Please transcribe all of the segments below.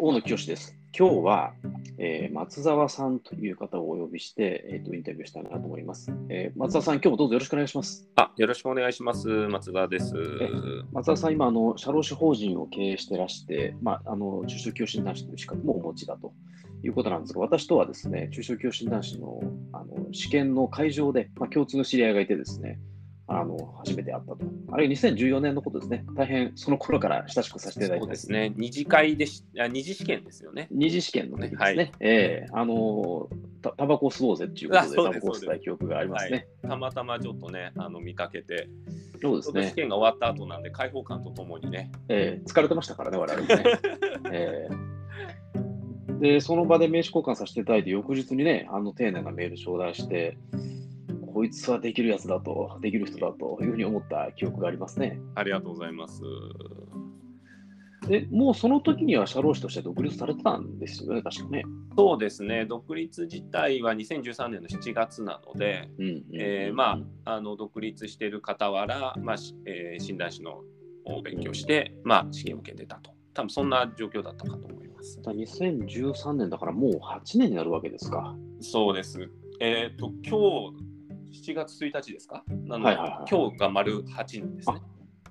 大野清です。今日は、えー、松沢さんという方をお呼びして、えーと、インタビューしたいなと思います、えー、松沢さん、今日もどうぞよろしくお願いします。あよろしくお願いします。松沢です。松沢さん、今、あの社労士法人を経営してらして、まあ、あの中小教診断士という資格もお持ちだということなんですが、私とはですね、中小教診断士のあの試験の会場で、まあ、共通の知り合いがいてですね、あの初めて会ったと。あれ2014年のことですね。大変その頃から親しくさせていただいて。そうですね。二次会でし、あ二次試験ですよね。二次試験の時ですね。はい、ええー、あのた、タバコ吸おうぜっていうことで、タバコ吸った記憶がありますね、はい、たまたまちょっとね、あの見かけて、そうですね。試験が終わった後なんで、開放感とともにね。ええー、疲れてましたからね、我々もね。えー、で、その場で名刺交換させていただいて、翌日にね、あの丁寧なメール頂戴して、こいつはできるやつだと、できる人だというふうに思った記憶がありますね。ありがとうございます。でもうその時には社労士として独立されてたんですよね、確かね。そうですね、独立自体は2013年の7月なので、えまあ、あの独立している傍ら、まあえー、診断士の勉強して、まあ、試験を受けてたと。多分そんな状況だったかと思います。2013年だからもう8年になるわけですか。そうです。えっ、ー、と、今日7月1日ですか？なので、はいはいはい、今日が丸8人ですね。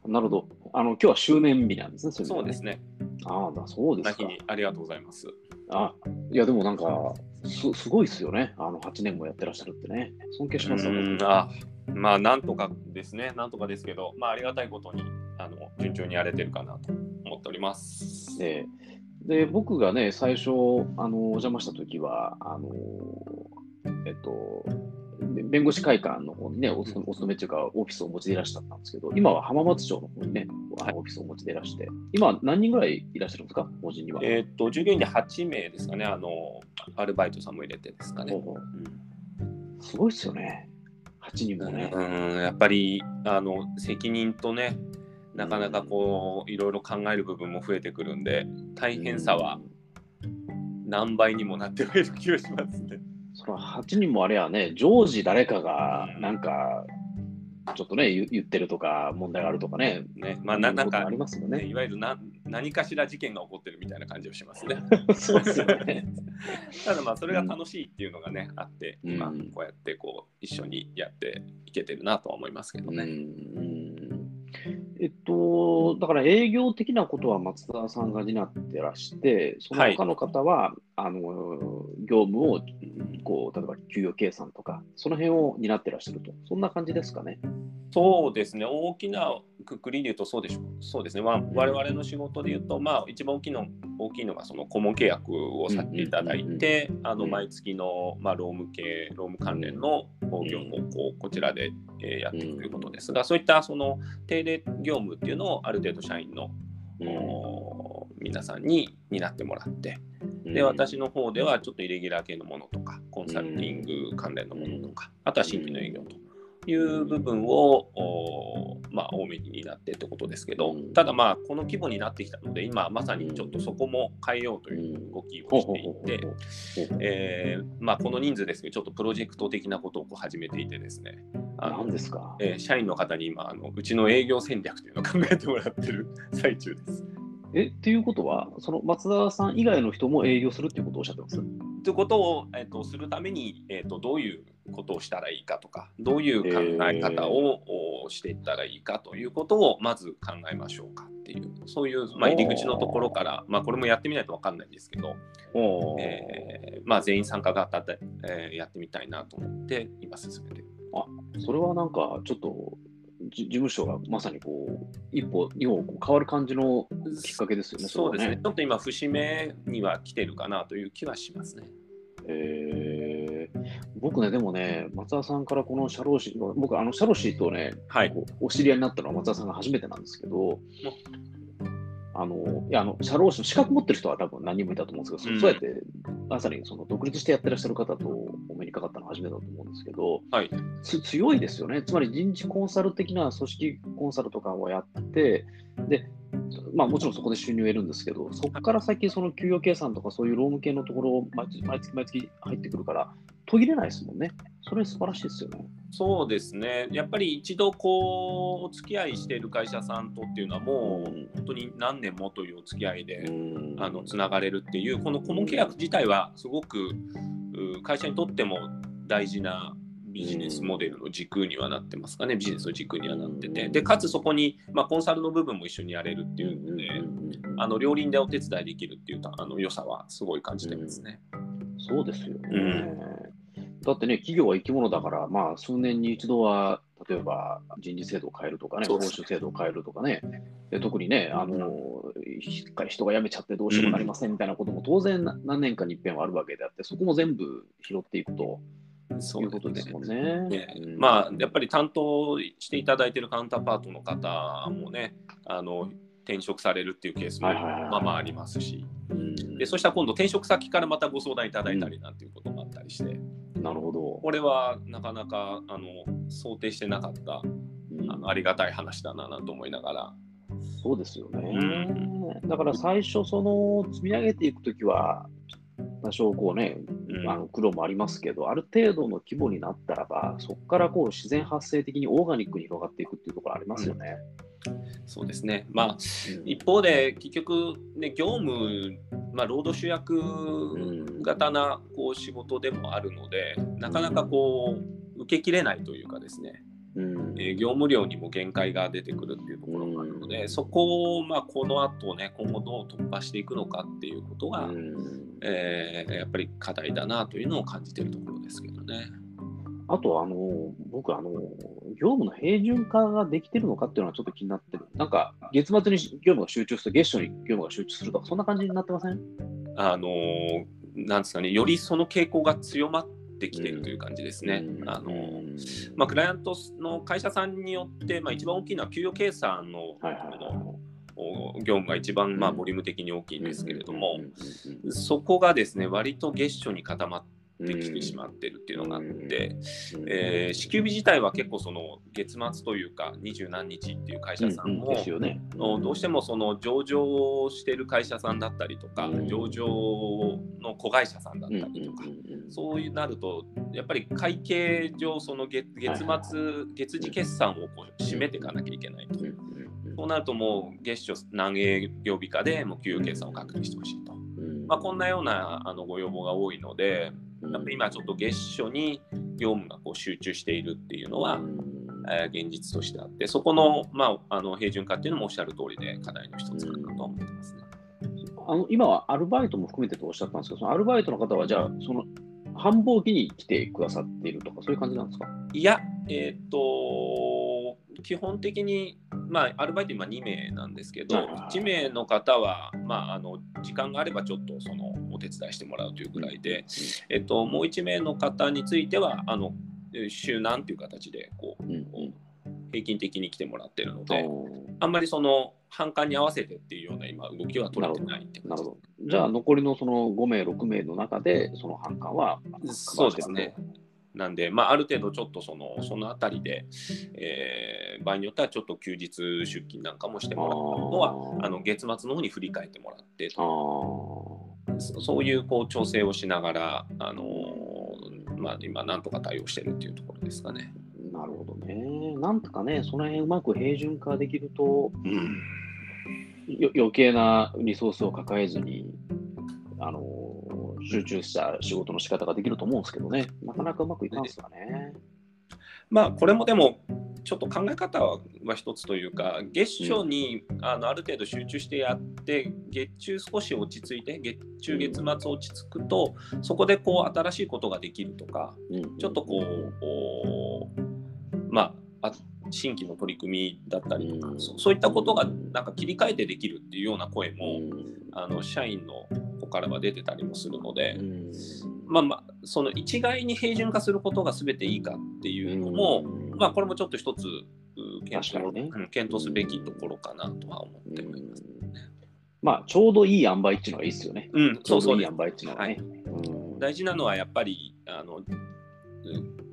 なるほど。あの今日は周年日なんですね。そ、ね、そうですね。ああ、そうですか。ありがとうございます。あいや、でもなんかす、すごいですよね。あの8年もやってらっしゃるってね。尊敬しますあまあ、なんとかですね。なんとかですけど、まあ、ありがたいことにあの順調にやれてるかなと思っております。えー、で僕がね、最初あのお邪魔した時は、あのえっと、弁護士会館の方にね、お勤めお勤めというか、オフィスをお持ちでいらっしゃったんですけど、今は浜松町の方にね、はい、オフィスをお持ちでいらして、今、何人ぐらいいらっしゃるんですか、法人には？えっと、従業員で8名ですかね、あの、アルバイトさんも入れてですかね。うん、すごいですよね、8人もね。うん、やっぱり、あの、責任とね、なかなかこう、いろいろ考える部分も増えてくるんで、大変さは何倍にもなってくる気がしますね。その8人もあれはね、常時誰かがなんか、ちょっとね、言ってるとか、問題があるとかね、ねまあ、ななんかありますよね。いわゆるな何かしら事件が起こってるみたいな感じをしますね。そうですよね。ただまあ、それが楽しいっていうのがね、あって、うん、今、こうやってこう一緒にやっていけてるなとは思いますけどね。うんえっと、だから営業的なことは松田さんが担ってらして、その他の方は、はい、あの業務をこう、例えば給与計算とか、その辺を担ってらっしゃると、そんな感じですかね。そうですね、大きなくくりで言うとそうでしょう。そうですね、まあ、我々の仕事で言うと、まあ、一番大きいの大きいのがその顧問契約をさせていただいて、あの毎月の、まあ、労務系、労務関連の業務をこうこちらで、えー、やっていくということですが、そういったその定例業務っていうのをある程度社員の、皆さんに担ってもらって、で私の方ではちょっとイレギュラー系のものとかコンサルティング関連のものとか、あとは新規の営業という部分を、まあ、多めになってってことですけど、ただまあこの規模になってきたので今まさにちょっとそこも変えようという動きをしていて、えーまあ、この人数ですけどちょっとプロジェクト的なことをこう始めていてですね。何ですか、えー、社員の方に今あのうちの営業戦略というのを考えてもらってる 最中です。えっていうことは、その松田さん以外の人も営業するっていうことをおっしゃってます？ということを、えーと、するために、えーと、どういうことをしたらいいかとか、どういう考え方を、えー、していったらいいかということをまず考えましょうかっていう、そういう、まあ、入り口のところから、まあ、これもやってみないと分かんないんですけど、えーまあ、全員参加型で、えー、やってみたいなと思って今進めてあそれはなんかちょっと事務所がまさにこう一歩、二歩こう変わる感じのきっかけですよね。そうですね、ね、ちょっと今、節目には来てるかなという気はしますね。えー、僕ね、でもね、松田さんからこの社労士、僕、あの社労士とね、はい、お知り合いになったのは松田さんが初めてなんですけど、あのいやあの社労士の資格持ってる人は多分何人もいたと思うんですけど、うん、そうやってまさにその独立してやってらっしゃる方とお目にかかったのは初めてだと思うんですけど、はい、強いですよね、つまり人事コンサル的な組織コンサルとかをやって、でまあ、もちろんそこで収入を得るんですけど、そこから先、その給与計算とかそういう労務系のところを毎月毎月毎月入ってくるから、途切れないですもんね。それ素晴らしいですよね。そうですね、やっぱり一度こうお付き合いしている会社さんとっていうのは、もう本当に何年もというお付き合いで、あのつながれるっていう、この顧問契約自体はすごく会社にとっても大事なビジネスモデルの軸にはなってますかね、ビジネスの軸にはなってて、でかつそこに、まあ、コンサルの部分も一緒にやれるっていうので、あの両輪でお手伝いできるっていうあの良さはすごい感じてますね。そうですよね。うん。だってね、企業は生き物だから、まあ、数年に一度は、例えば人事制度を変えるとかね、報酬制度を変えるとかね、で特にね、あの人が辞めちゃってどうしようもなりませんみたいなことも当然何年かに一遍はあるわけであって、そこも全部拾っていくと。そういうことですもんね。ね。うん、まあ、やっぱり担当していただいているカウンターパートの方もね、あの転職されるっていうケースもまあまあありますし、でそうしたら今度転職先からまたご相談いただいたりなんていうこともあったりして、なるほど。これはなかなかあの想定してなかった、あのありがたい話だなと思いながら。そうですよね、だから最初その積み上げていくときは多少こうね、あの苦労もありますけど、ある程度の規模になったらば、そこからこう自然発生的にオーガニックに広がっていくっていうところありますよね。そうですね、まあ、一方で結局、ね、業務、まあ、労働主役型なこう仕事でもあるので、なかなかこう受けきれないというかですね、うんえー、業務量にも限界が出てくるっていうところがあるので、うん、そこを、まあ、この後ね今後どう突破していくのかっていうことが、うん、えー、やっぱり課題だなというのを感じているところですけどね。あと、あの、僕、あの、業務の平準化ができてるのかっていうのはちょっと気になってる。なんか、月末に業務が集中すると、月初に業務が集中するとか、そんな感じになってません？あの、なんですかね、よりその傾向が強まってきてるという感じですね。うん、あのまあ、クライアントの会社さんによって、まあ、一番大きいのは給与計算の、はいはい、業務が一番、まあ、ボリューム的に大きいんですけれども、そこがですね割と月初に固まってできてしまってるっていうのがあって、えー、支給日自体は結構その月末というか二十何日っていう会社さんも、ね、どうしてもその上場してる会社さんだったりとか、上場の子会社さんだったりとか、そういうなるとやっぱり会計上その月月末、月次決算をこう締めていかなきゃいけないと。そうなるともう月初何営業日かでもう給与計算を確認してほしいと。まあ、こんなようなあのご要望が多いので、やっぱ今ちょっと月初に業務がこう集中しているっていうのは、えー、現実としてあって、そこの,、まあ、あの平準化っていうのもおっしゃる通りで課題の一つかなと思ってますね。あの今はアルバイトも含めてとおっしゃったんですけど、そのアルバイトの方はじゃあ、その繁忙期に来てくださっているとか、そういう感じなんですか？いや、えっ、と、基本的にまあ、アルバイト今2名なんですけど、1名の方は、まあ、あの時間があればちょっとそのお手伝いしてもらうというぐらいで、えっと、もう1名の方については、あの週何という形でこう、平均的に来てもらってるので、あんまりその反感に合わせてっていうような今動きは取れてないってなるほど。じゃあ残りのその5名、6名の中でその反感はそうですね。なんで、まあ、ある程度ちょっとそのそのあたりで、えー、場合によってはちょっと休日出勤なんかもしてもらうのはあの月末の方に振り返ってもらってそういうこう調整をしながら、あのー、まあ、今なんとか対応してるっていうところですかね。なるほどね。なんとかね、その辺うまく平準化できると、うん、余計なリソースを抱えずに、あのー集中した仕事の仕方ができると思うんですけどね、なかなかうまくいかんすかね。まあ、これもでも、ちょっと考え方は一つというか、月初に、あのある程度集中してやって、月中少し落ち着いて、月中、月末落ち着くと、そこでこう新しいことができるとか、ちょっとこう、まあ、新規の取り組みだったりとか、そういったことがなんか切り替えてできるっていうような声も、あの社員の子からは出てたりもするので、まあまあその一概に平準化することが全ていいかっていうのも、まあこれもちょっと一つ検討,、ね、検討すべきところかなとは思っております、ね。まあちょうどいい塩梅っていうのはいいですよね。うん、そうそういい塩梅っていうのはね。大事なのはやっぱりあの、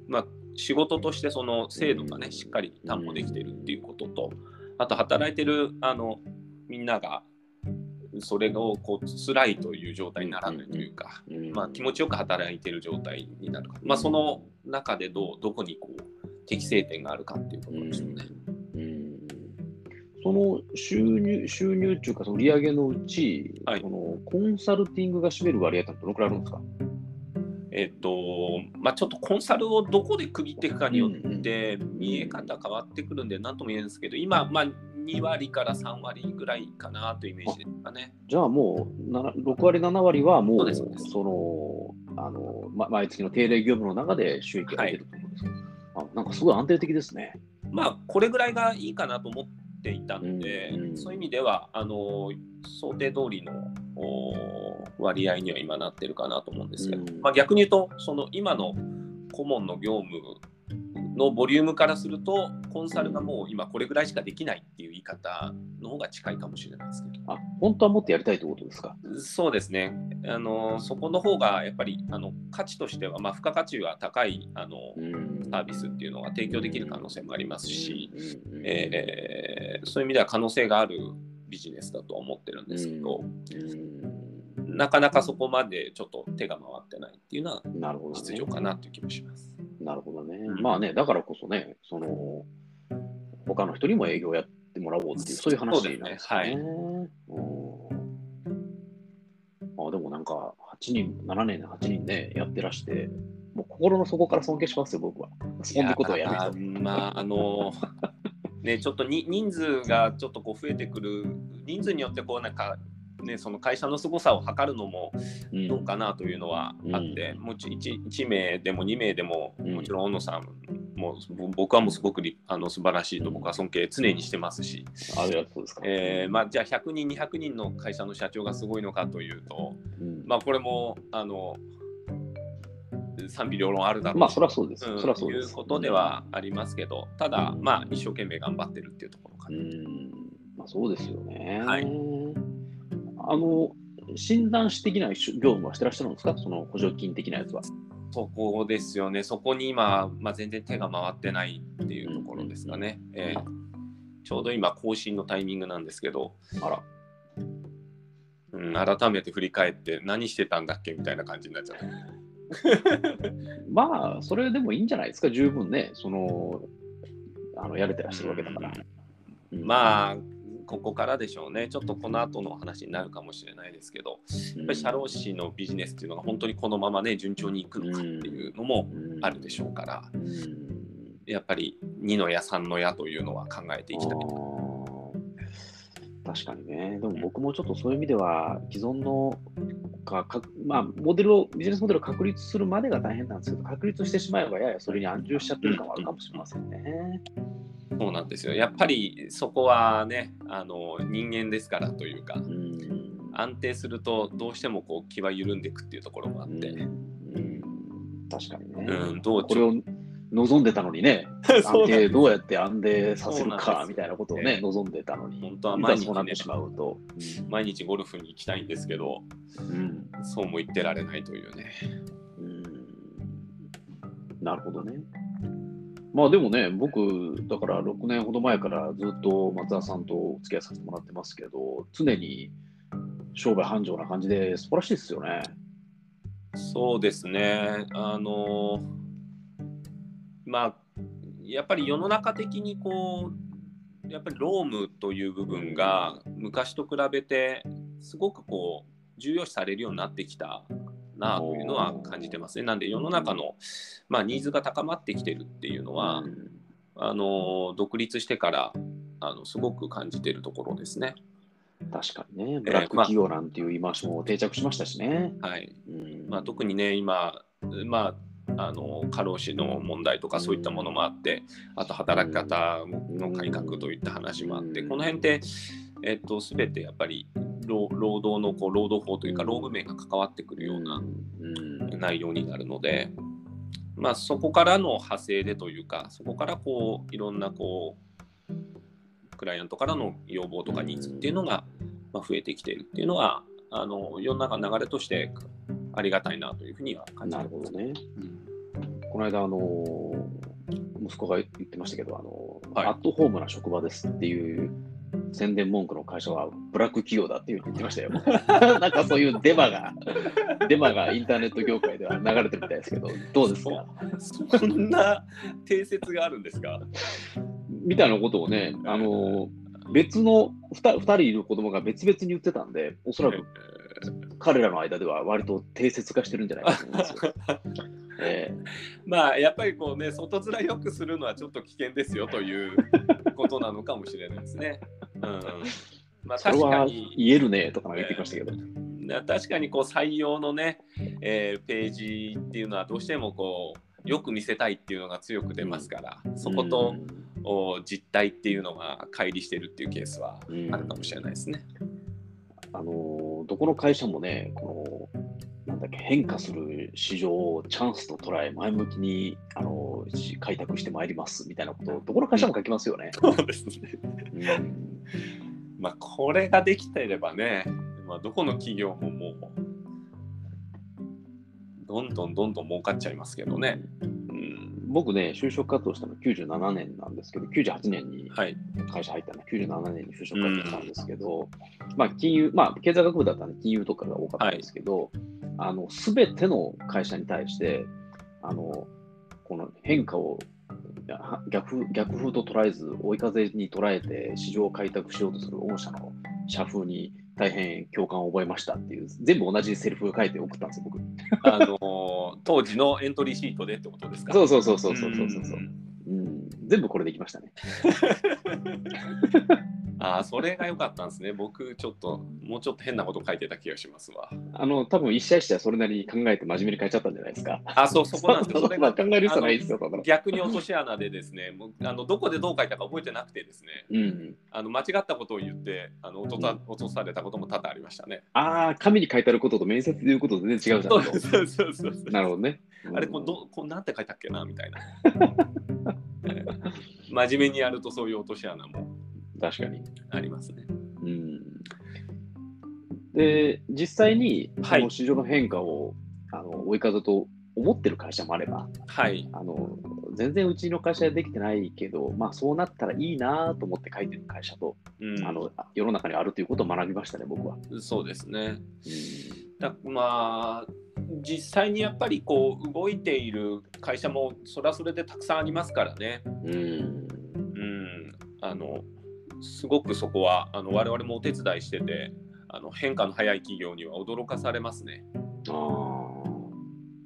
まあ仕事としてその制度がねしっかり担保できてるっていうこととあと働いてるあのみんながそれがこう辛いという状態にならないというか、まあ、気持ちよく働いている状態になるか、まあ、その中でどうどこにこう適正点があるかっていうところでしょうね。その収入、収入というか、売上のうち、はい、このコンサルティングが占める割合ってどのくらいあるんですか？えっとまあ、ちょっとコンサルをどこで区切っていくかによって見え方変わってくるんで何とも言えないんですけど今、まあ、2割から3割ぐらいかなというイメージですかね。じゃあもう6割、7割はもうそのあの、ま、毎月の定例業務の中で収益が出ると思うんです。けど、はい、あなんかすごい安定的ですね。まあこれぐらいがいいかなと思っていたので、うんうん、そういう意味ではあの想定通りの割合には今なってるかなと思うんですけど、うん、まあ、逆に言うとその今の顧問の業務のボリュームからするとコンサルがもう今これぐらいしかできないっていう言い方の方が近いかもしれないですけど。あ本当はもっとやりたいということですか？そうですね。あのそこの方がやっぱりあの価値としては、まあ、付加価値が高いあのサービスっていうのが提供できる可能性もありますし、えー、そういう意味では可能性があるビジネスだとは思ってるんですけど、なかなかそこまでちょっと手が回ってないっていうのは実情かなという気もします。なるほどね。うん、まあね、だからこそね、その他の人にも営業やってもらおうっていう、そういう話なんですね。はい、あでもなんか、8人、7年、8人ね、やってらして、もう心の底から尊敬しますよ、僕は。そんなことをやるまあ、あのね、ちょっとに人数がちょっとこう増えてくる、人数によってこうなんかね、その会社の凄さを測るのもどうかなというのはあって、うん、もち 1, 1名でも2名でも、もちろん小野さんも僕はもうすごくあの素晴らしいと僕は尊敬常にしてますし、ありがとうですか、えーまあ、じゃあ100人200人の会社の社長がすごいのかというと、うん、まあこれもあの賛否両論あるだろうまあそりゃそうです、うん、そりゃそうです。いうことではありますけどただまあ一生懸命頑張ってるっていうところかな、うん。まあ、そうですよね。はいあの、診断士的な業務はしてらっしゃるんですか？その補助金的なやつは。そこですよね。そこに今、まあ、全然手が回ってないっていうところですかね。うん、えー、ちょうど今、更新のタイミングなんですけど、あら。うん、改めて振り返って何してたんだっけみたいな感じになっちゃう。まあ、それでもいいんじゃないですか、十分ね、その、あのやれてらっしゃるわけだから。うん、まあ、ここからでしょうね。ちょっとこの後の話になるかもしれないですけど、やっぱり社労士のビジネスっていうのが本当にこのままね、順調にいくのかっていうのもあるでしょうから、やっぱり2の矢、3の矢というのは考えていきたい。確かにね。でも僕もちょっとそういう意味では、既存のかか、まあ、モデルを、ビジネスモデルを確立するまでが大変なんですけど、確立してしまえば、ややそれに安住しちゃってる感はあるかもしれませんね。そうなんですよ。やっぱりそこはね、あの人間ですからというか、うん、安定するとどうしてもこう気は緩んでいくっていうところもあって。うん、うん、確かにね。うん、どうこれを望んでたのにね、安定どうやって安定させるかみたいなことをね、望んでたのに、本当は毎日、ね、ってしまうと、毎日ゴルフに行きたいんですけど、うん、そうも言ってられないというね。うん、なるほどね。まあでもね、僕、だから6年ほど前からずっと松田さんとお付き合いさせてもらってますけど、常に商売繁盛な感じで素晴らしいですよね。そうですね。あの、まあ、やっぱり世の中的にこう、やっぱりロームという部分が昔と比べてすごくこう重要視されるようになってきたなというのは感じてますね。なんで世の中の、まあ、ニーズが高まってきてるっていうのは、あの独立してからあのすごく感じてるところですね。確かにね、ブラック企業なんていう言い回しも定着しましたしね。えーまあ、はい、うんまあ、特にね、今、まあ、あの過労死の問題とかそういったものもあって、あと働き方の改革といった話もあって、この辺って、えっと、全てやっぱり労働のこう労働法というか労務面が関わってくるような内容になるので、まあ、そこからの派生でというかそこからこういろんなこうクライアントからの要望とかニーズっていうのが、ま増えてきているっていうのはあの世の中の流れとしてありがたいなというふうには感じます。なるほどね、うん、この間あの息子が言ってましたけどあの、はい、アットホームな職場ですっていう宣伝文句の会社はブラック企業だっていう言ってましたよ。なんかそういうデマが、デマがインターネット業界では流れてるみたいですけど、どうですか？そんな定説があるんですか？みたいなことをね、あの別の 2, 2人いる子供が別々に言ってたんで、おそらく彼らの間では割と定説化してるんじゃないかと思いますよ。えー、まあやっぱりこうね外面よくするのはちょっと危険ですよという ことなのかもしれないですね。うんまあ、確かに言えるねとか言ってきましたけど。えー、確かにこう採用のね、えー、ページっていうのはどうしてもこうよく見せたいっていうのが強く出ますから、そこと、うん、実態っていうのが乖離してるっていうケースはあるかもしれないですね。あのどこの会社もね、このなんだっけ変化する市場をチャンスと捉え、前向きにあの開拓してまいりますみたいなことを、どこの会社も書きますよね。そうですね。うん、まあ、これができていればね、まあ、どこの企業ももう、どんどんどんどん儲かっちゃいますけどね。僕ね、就職活動したの97年なんですけど、98年に会社入ったの、はい、97年に就職活動したんですけど、うん、まあ、金融、まあ、経済学部だったんで、金融とかが多かったんですけど、すべ、はい、ての会社に対して、あのこの変化を逆逆風と捉えず、追い風に捉えて市場を開拓しようとする御社の社風に大変共感を覚えましたっていう、全部同じセリフを書いて送ったんですよ、僕。あのー、当時のエントリーシートでってことですか？そうそうそうそうそうそうそう。うん、全部これできましたね。ああ、それが良かったんですね。僕、ちょっと、もうちょっと変なこと書いてた気がしますわ。あの、多分一社一社それなりに考えて真面目に書いちゃったんじゃないですか。あ、そう、そこなんですよ。それが考える必要ないですよ、逆に落とし穴でですね、もうあのどこでどう書いたか覚えてなくてですね、うん、あの間違ったことを言って、あの落とた落とされたことも多々ありましたね。ああ、紙に書いてあることと面接で言うこと全然違うじゃん。そうそうそうそう。なるほどね。あれこうどこうなんて書いたっけなみたいな。真面目にやるとそういう落とし穴も確かにありますね。うん、で実際にその市場の変化を、はい、あの追い風と思ってる会社もあれば、はい、あの全然うちの会社でできてないけど、まあ、そうなったらいいなと思って書いてる会社と、うん、あの世の中にあるということを学びましたね、僕は。そうですね。うん、だまあ実際にやっぱりこう動いている会社もそれはそれでたくさんありますからね。うん、うん、あのすごくそこはあの我々もお手伝いしててあの変化の早い企業には驚かされますね。あ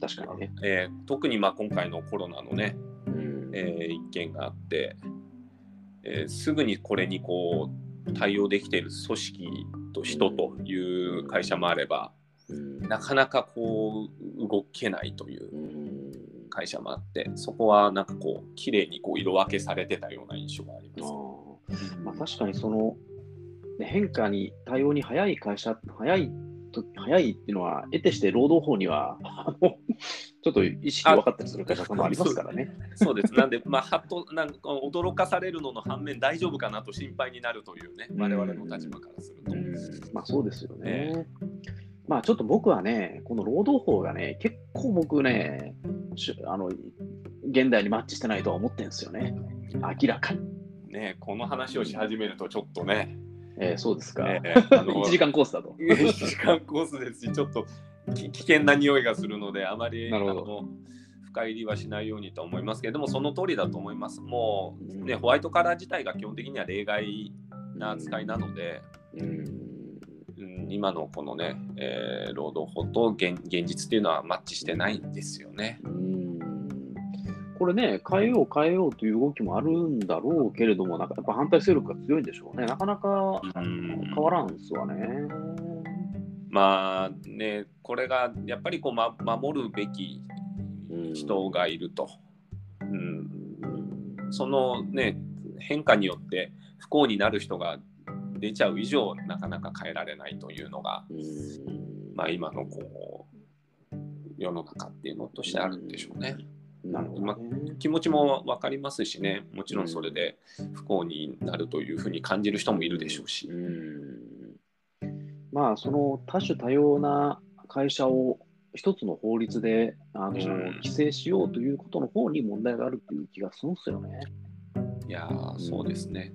確かにね、えー、特にまあ今回のコロナのね、えー、一件があって、えー、すぐにこれにこう対応できている組織と人という会社もあれば、なかなかこう動けないという会社もあってそこはなんかこう綺麗にこう色分けされてたような印象があります。まあ、確かにその、変化に対応に早い会社、早いと早いっていうのは、得てして労働法には、ちょっと意識分かったりする会社さんもありますからね。そうです。なんで、まあ、はっとなんか驚かされるのの反面、大丈夫かなと心配になるというね、我々の立場からすると。まあ、そうですよね。えー、まあ、ちょっと僕はね、この労働法がね、結構僕ね、あの現代にマッチしてないとは思ってるんですよね。明らかに。ね、この話をし始めるとちょっとね。えー、そうですか。えー、1時間コースだと。1時間コースですし、ちょっと危険な匂いがするので、あまりあの深入りはしないようにと思いますけれども、その通りだと思います。もう、ね、ホワイトカラー自体が基本的には例外な扱いなので、うん、今のこのね、えー、労働法と現現実っていうのはマッチしてないんですよね。うんこれね、変えよう変えようという動きもあるんだろうけれども、なんかやっぱ反対勢力が強いんでしょうね。なかなか変わらんすわね。まあね、これがやっぱりこう、ま、守るべき人がいると。うん、うん、そのね、変化によって不幸になる人が出ちゃう以上、なかなか変えられないというのが、まあ、今のこう世の中っていうのとしてあるんでしょうね。なるほど、ね、まあ、気持ちも分かりますしね、もちろんそれで不幸になるというふうに感じる人もいるでしょうし。うん、まあ、その多種多様な会社を一つの法律であの、規制しようということの方に問題があるっていう気がするんですよね。いやそうですね。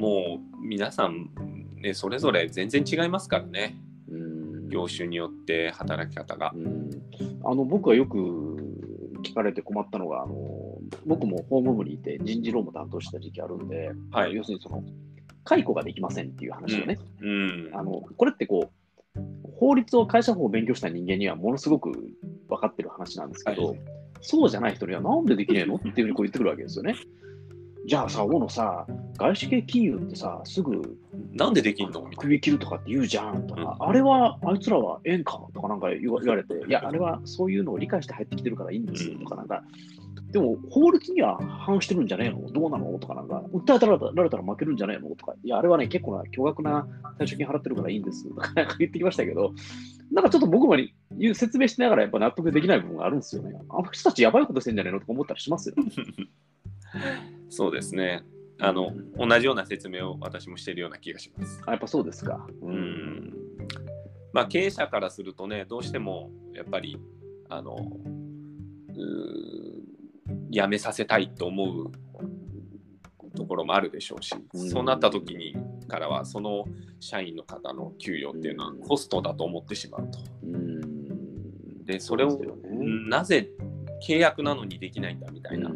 もう皆さん、ね、それぞれ全然違いますからね、業種によって働き方が。あの僕はよく聞かれて困ったのが、あの僕も法務部にいて人事労務担当した時期あるんで、はい、要するにその解雇ができませんっていう話をね、うん、あのこれってこう法律を会社法を勉強した人間にはものすごく分かってる話なんですけど、はい、そうじゃない人にはなんでできねえのっていうふうにこう言ってくるわけですよね。じゃあさ、大野さ、外資系金融ってさ、すぐ、なんでできんの？首切るとかって言うじゃんとか、うん、あれは、あいつらは縁かとかなんか言われて、いや、あれはそういうのを理解して入ってきてるからいいんですとかなんか、でも法律には反してるんじゃねえの？どうなの？とかなんか、訴えられたら負けるんじゃねえの？とか、いや、あれはね、結構な巨額な退職金払ってるからいいんですとか言ってきましたけど、なんかちょっと僕まで説明しながらやっぱ納得できない部分があるんですよね。あの人たちやばいことしてんじゃねえの？とか思ったりしますよ。そうですね。あの、同じような説明を私もしているような気がします。あやっぱそうですか。うん。まあ、経営者からするとね、どうしてもやっぱり、あの、辞めさせたいと思うところもあるでしょうし、うん、そうなった時にからはその社員の方の給与っていうのはコストだと思ってしまうと。うん、でそれを、ね、なぜ契約なのにできないんだみたいな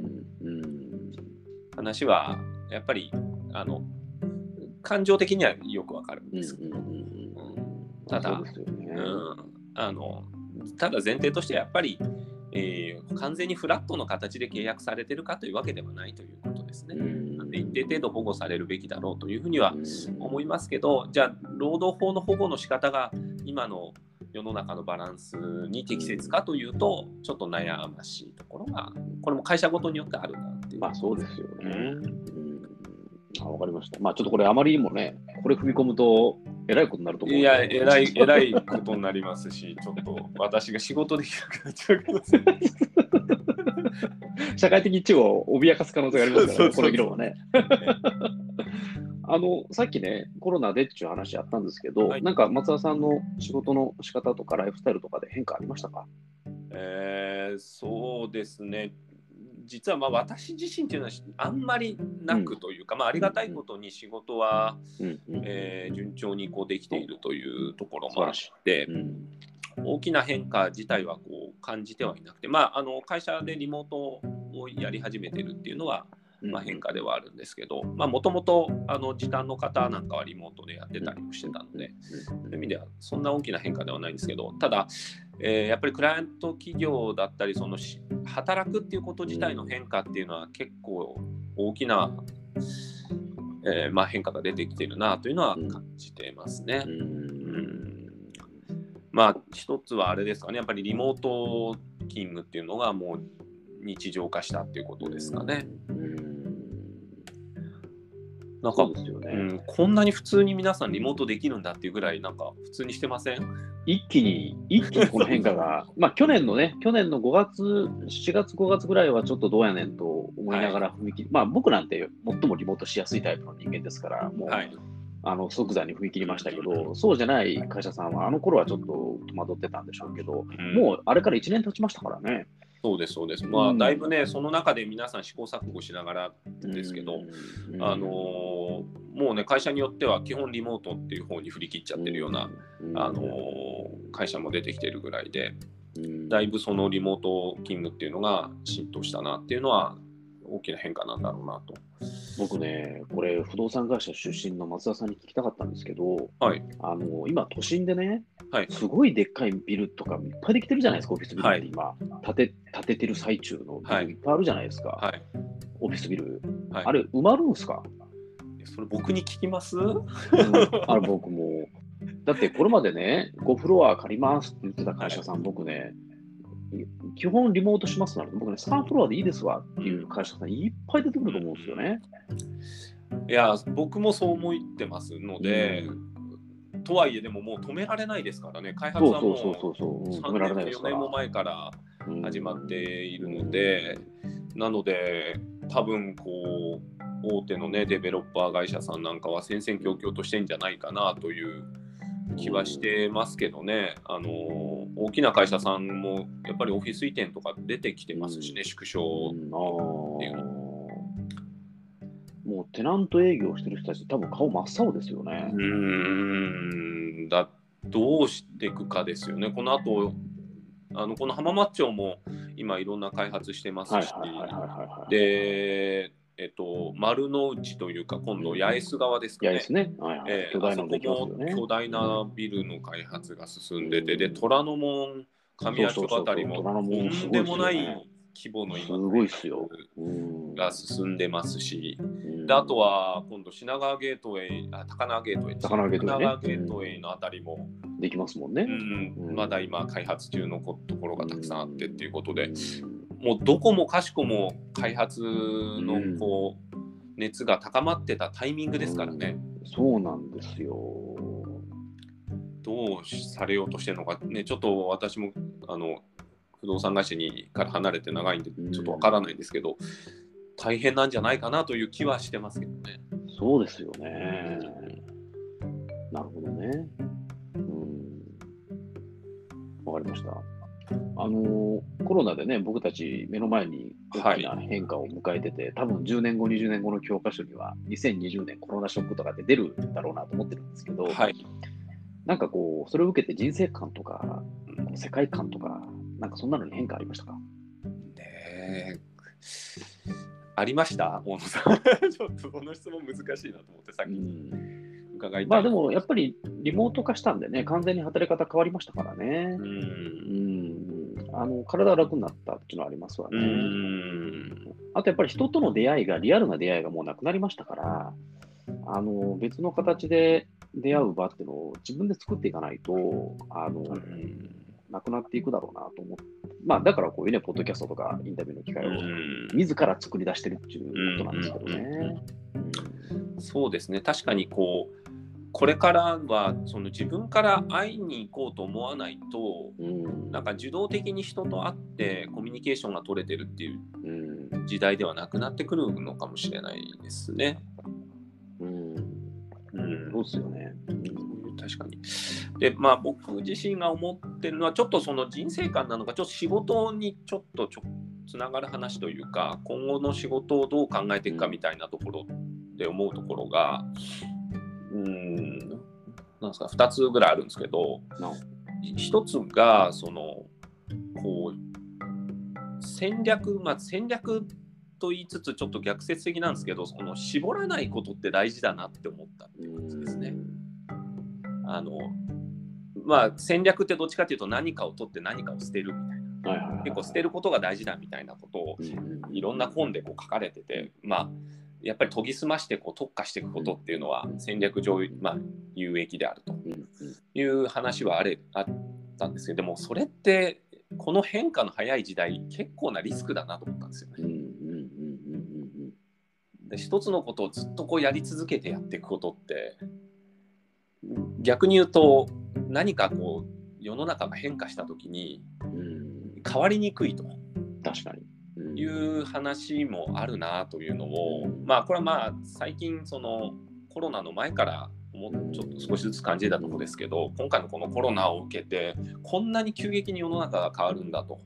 話はやっぱりあの感情的にはよくわかるんです。けど、ただ、ね、うん、あのただ前提としてやっぱり、えー、完全にフラットの形で契約されてるかというわけではないということですね。なんで一定程度保護されるべきだろうというふうには思いますけど、じゃあ労働法の保護の仕方が今の世の中のバランスに適切かというと、ちょっと悩ましいところが、これも会社ごとによってあるな。まあそうですよね。うんあわかりました。まあちょっとこれあまりにもね、これ踏み込むとえらいことになると思う。いや、えらい、えらいことになりますし、ちょっと私が仕事できなくなっちゃうかもしれない。社会的一致を脅かす可能性がありますからね、この議論はね。あのさっきね、コロナでっていう話あったんですけど、はい、なんか松田さんの仕事の仕方とかライフスタイルとかで変化ありましたか？えー、そうですね。実はまあ私自身っていうのはあんまりなくというか、うん、まあ、ありがたいことに仕事は、うん、えー、順調にこうできているというところもあって、うん、大きな変化自体はこう感じてはいなくて、まあ、あの会社でリモートをやり始めてるっていうのは、まあ、変化ではあるんですけどもともと時短の方なんかはリモートでやってたりもしてたのでそういう意味ではそんな大きな変化ではないんですけどただ、えー、やっぱりクライアント企業だったりその働くっていうこと自体の変化っていうのは結構大きな、えー、まあ、変化が出てきてるなというのは感じてますね。うん。まあ一つはあれですかね。やっぱりリモート勤務っていうのがもう日常化したっていうことですかね。なんか、ね。うん、こんなに普通に皆さんリモートできるんだっていうぐらい、なんか普通にしてません？一気に、一気にこの変化が、まあ去年のね、去年の5月、4月、5月ぐらいはちょっとどうやねんと思いながら踏み切り、はい、まあ僕なんて最もリモートしやすいタイプの人間ですから、もう、はい、あの即座に踏み切りましたけど、そうじゃない会社さんは、あの頃はちょっと戸惑ってたんでしょうけど、うん、もうあれから1年経ちましたからね。そうです、そうです。まあ、だいぶね、その中で皆さん試行錯誤しながらですけど、あのー、もうね、会社によっては基本リモートっていう方に振り切っちゃってるような、あのー、会社も出てきてるぐらいで、だいぶそのリモート勤務っていうのが浸透したなっていうのは大きな変化なんだろうなと。僕ね、これ、不動産会社出身の松田さんに聞きたかったんですけど、はい、あの今、都心でね、はい、すごいでっかいビルとかいっぱいできてるじゃないですか、オフィスビルって今、はい、建て建ててる最中のビルい。っぱいあるじゃないですか、はい、オフィスビル。あれ、埋まるんですか？それ僕に聞きます、うん、あれ僕も。だってこれまでね、5フロア借りますって言ってた会社さん、僕ね、基本リモートしますなら、僕ね、3フロアでいいですわっていう会社さんいっぱい出てくると思うんですよね。いや、僕もそう思ってますので、うん、とはいえ、でももう止められないですからね、開発はもう3年、4年も前から始まっているので、うん、なので、多分こう、大手のね、デベロッパー会社さんなんかは戦々恐々としてんじゃないかなという気はしてますけどね、あの大きな会社さんもやっぱりオフィス移転とか出てきてますしね、縮小っていうの。もうテナント営業してる人たち、多分顔真っ青ですよね。うん、だどうしていくかですよね。この後あのこの浜松町も今いろんな開発してますし、で、えっと、丸の内というか、今度、八重洲側ですかね。八重洲ね。はいはい。えー、巨大な、ね、巨大なビルの開発が進んでて、で、虎ノ門、神谷町あたりも、とんでもない規模の今、すごいっすよ。が進んでますし、であとは今度品川ゲートウェイ、あ高輪ゲートウェイ、高輪ゲートウェイ、ね、ゲートウェイのあたりも、できますもんね、うん、まだ今開発中のところがたくさんあってっていうことで、もうどこもかしこも開発のこう、熱が高まってたタイミングですからね。そうなんですよ。どうされようとしてるのか、ね、ちょっと私もあの不動産会社にから離れて長いんで、ちょっとわからないんですけど、大変なんじゃないかなという気はしてますけどね。そうですよね。なるほどね。うん。わかりました。あのコロナでね、僕たち目の前に大きな変化を迎えてて、はい、多分10年後、20年後の教科書には、2020年コロナショックとかって出るだろうなと思ってるんですけど、はい、なんかこう、それを受けて人生観とか、世界観とか、なんかそんなのに変化ありましたか？ねありました？大野さん。ちょっとこの質問難しいなと思ってさっき。伺いまあでもやっぱりリモート化したんでね、完全に働き方変わりましたからね。うん。うん。あの体楽になったっていうのはありますわね。あとやっぱり人との出会いが、リアルな出会いがもうなくなりましたから、あの別の形で出会う場っていうのを自分で作っていかないと、あの、うんなくなっていくだろうなと思って、まあ、だからこういうね、ポッドキャストとかインタビューの機会を自ら作り出してるっていうことなんですけどね。そうですね、確かにこう、これからはその自分から会いに行こうと思わないと、うん、なんか受動的に人と会ってコミュニケーションが取れてるっていう時代ではなくなってくるのかもしれないですね。うん、うん、そうですよね。確かに。で、まあ僕自身が思ってるのは、ちょっとその人生観なのか、ちょっと仕事にちょっとちょつながる話というか、今後の仕事をどう考えていくかみたいなところで思うところが、うん、なんですか、2つぐらいあるんですけど、1つが、その、こう、戦略、まあ戦略と言いつつちょっと逆説的なんですけどその絞らないことって大事だなって思っあのまあ戦略ってどっちかっていうと何かを取って何かを捨てるみたいな、結構捨てることが大事だみたいなことをいろんな本でこう書かれててまあやっぱり研ぎ澄ましてこう特化していくことっていうのは戦略上、まあ、有益であるという話はあれあったんですけどでもそれってこの変化の早い時代結構なリスクだなと思ったんですよね。で一つのことをずっとこうやり続けてやっていくことって逆に言うと何かこう世の中が変化した時に変わりにくいと確かに。いう話もあるなというのをまあこれはまあ最近そのコロナの前からもちょっと少しずつ感じたところですけど今回のこのコロナを受けてこんなに急激に世の中が変わるんだと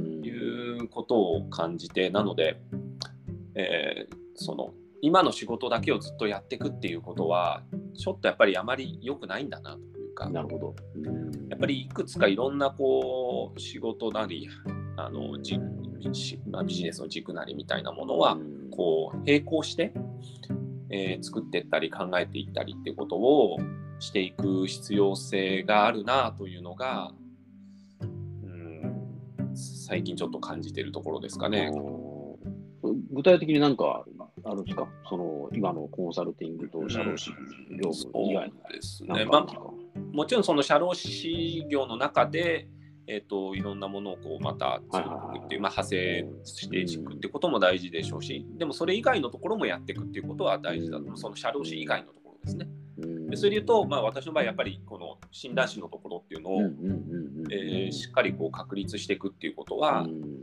いうことを感じてなので、えー、その今の仕事だけをずっとやっていくっていうことはちょっとやっぱりあまり良くないんだなというかなるほど。やっぱりいくつかいろんなこう仕事なりあのじまあ、ビジネスの軸なりみたいなものはこう並行して、えー、作っていったり考えていったりっていうことをしていく必要性があるなというのが、うん、最近ちょっと感じているところですかね。具体的になんかあるんですか？その今のコンサルティングと社労士業務以外ですね。まあ、もちろんその社労士業の中で、えーと、いろんなものをこうまた作っていくっていう、まあ、派生していくってことも大事でしょうし、でもそれ以外のところもやっていくっていうことは大事だと、その社労士以外のところですね。でそれで言うと、まあ、私の場合やっぱりこの診断士のところっていうのを、えしっかりこう確立していくっていうことは、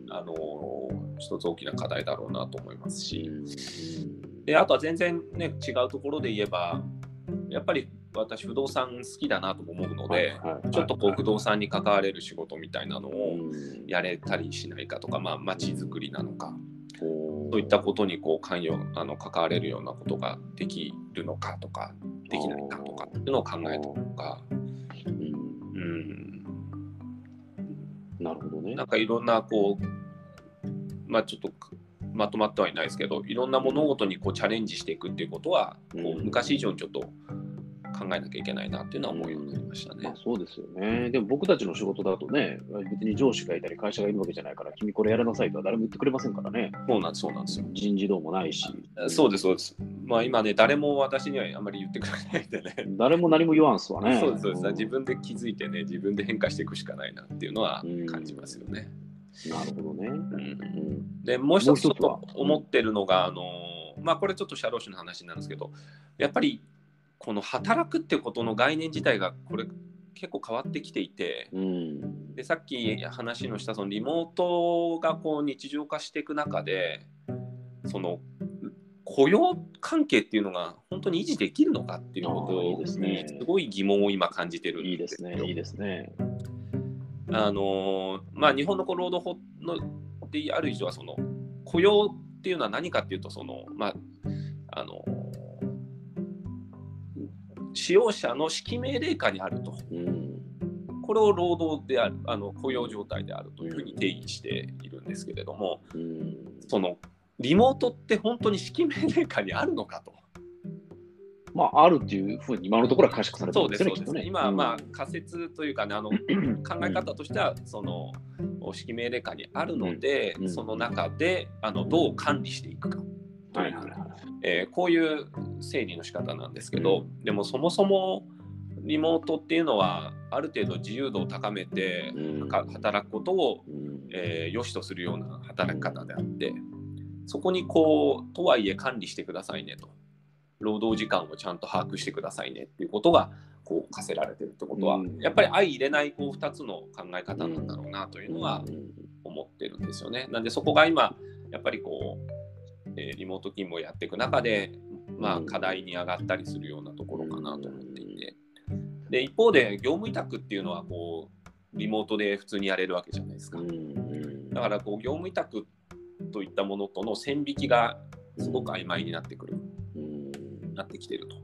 あの一つ大きな課題だろうなと思いますし、であとは全然ね違うところで言えばやっぱり私不動産好きだなと思うので、ちょっとこう不動産に関われる仕事みたいなのをやれたりしないかとか、まあ、街づくりなのか。そそういったことにこう関与あの関われるようなことができるのかとかできないかとかっていうのを考えたとか、うん、うん、なるほどね。なんかいろんなこうまあちょっとまとまってはいないですけどいろんな物事にこうチャレンジしていくっていうことはこう昔以上にちょっと考えなきゃいけないなっていうのは思うようになりましたね。まあ、そうですよね。でも僕たちの仕事だとね、別に上司がいたり会社がいるわけじゃないから、君これやらなさいとは誰も言ってくれませんからね。そうなんです、そうなんですよ。人事動もないし。そうです、そうです。まあ今ね、誰も私にはあんまり言ってくれないんでね。誰も何も言わんすわね。そうです、そうです。自分で気づいてね、自分で変化していくしかないなっていうのは感じますよね。なるほどね。うん、でもう一つちょっと思ってるのが、あのまあこれちょっと社労士の話なんですけど、やっぱりこの働くってことの概念自体がこれ結構変わってきていて、うん、でさっき話のしたそのリモートがこう日常化していく中でその雇用関係っていうのが本当に維持できるのかっていうことにすごい疑問を今感じてるんですね。いいですね。あのまあ日本の労働法のである以上はその雇用っていうのは何かっていうとそのまああの使用者の指揮命令下にあると、うん、これを労働であるあの雇用状態であるというふうに定義しているんですけれども、うん、そのリモートって本当に指揮命令下にあるのかと。まあ、あるっていうふうに今のところは解釈されてるんですね。そうですね。今、まあ、仮説というかね、あの 考え方としては、その指揮命令下にあるので、その中であのどう管理していくかという、えー、こういう整理の仕方なんですけど、うん、でもそもそもリモートっていうのはある程度自由度を高めて、うん、働くことを、うん、えー、良しとするような働き方であってそこにこうとはいえ管理してくださいねと労働時間をちゃんと把握してくださいねっていうことがこう課せられてるってことは、うん、やっぱり相入れないこう2つの考え方なんだろうなというのは思ってるんですよね。なんでそこが今やっぱりこうえー、リモート勤務をやっていく中で、まあ、課題に上がったりするようなところかなと思っていて。で一方で業務委託っていうのはこうリモートで普通にやれるわけじゃないですか。だからこう業務委託といったものとの線引きがすごく曖昧になってくるなってきてると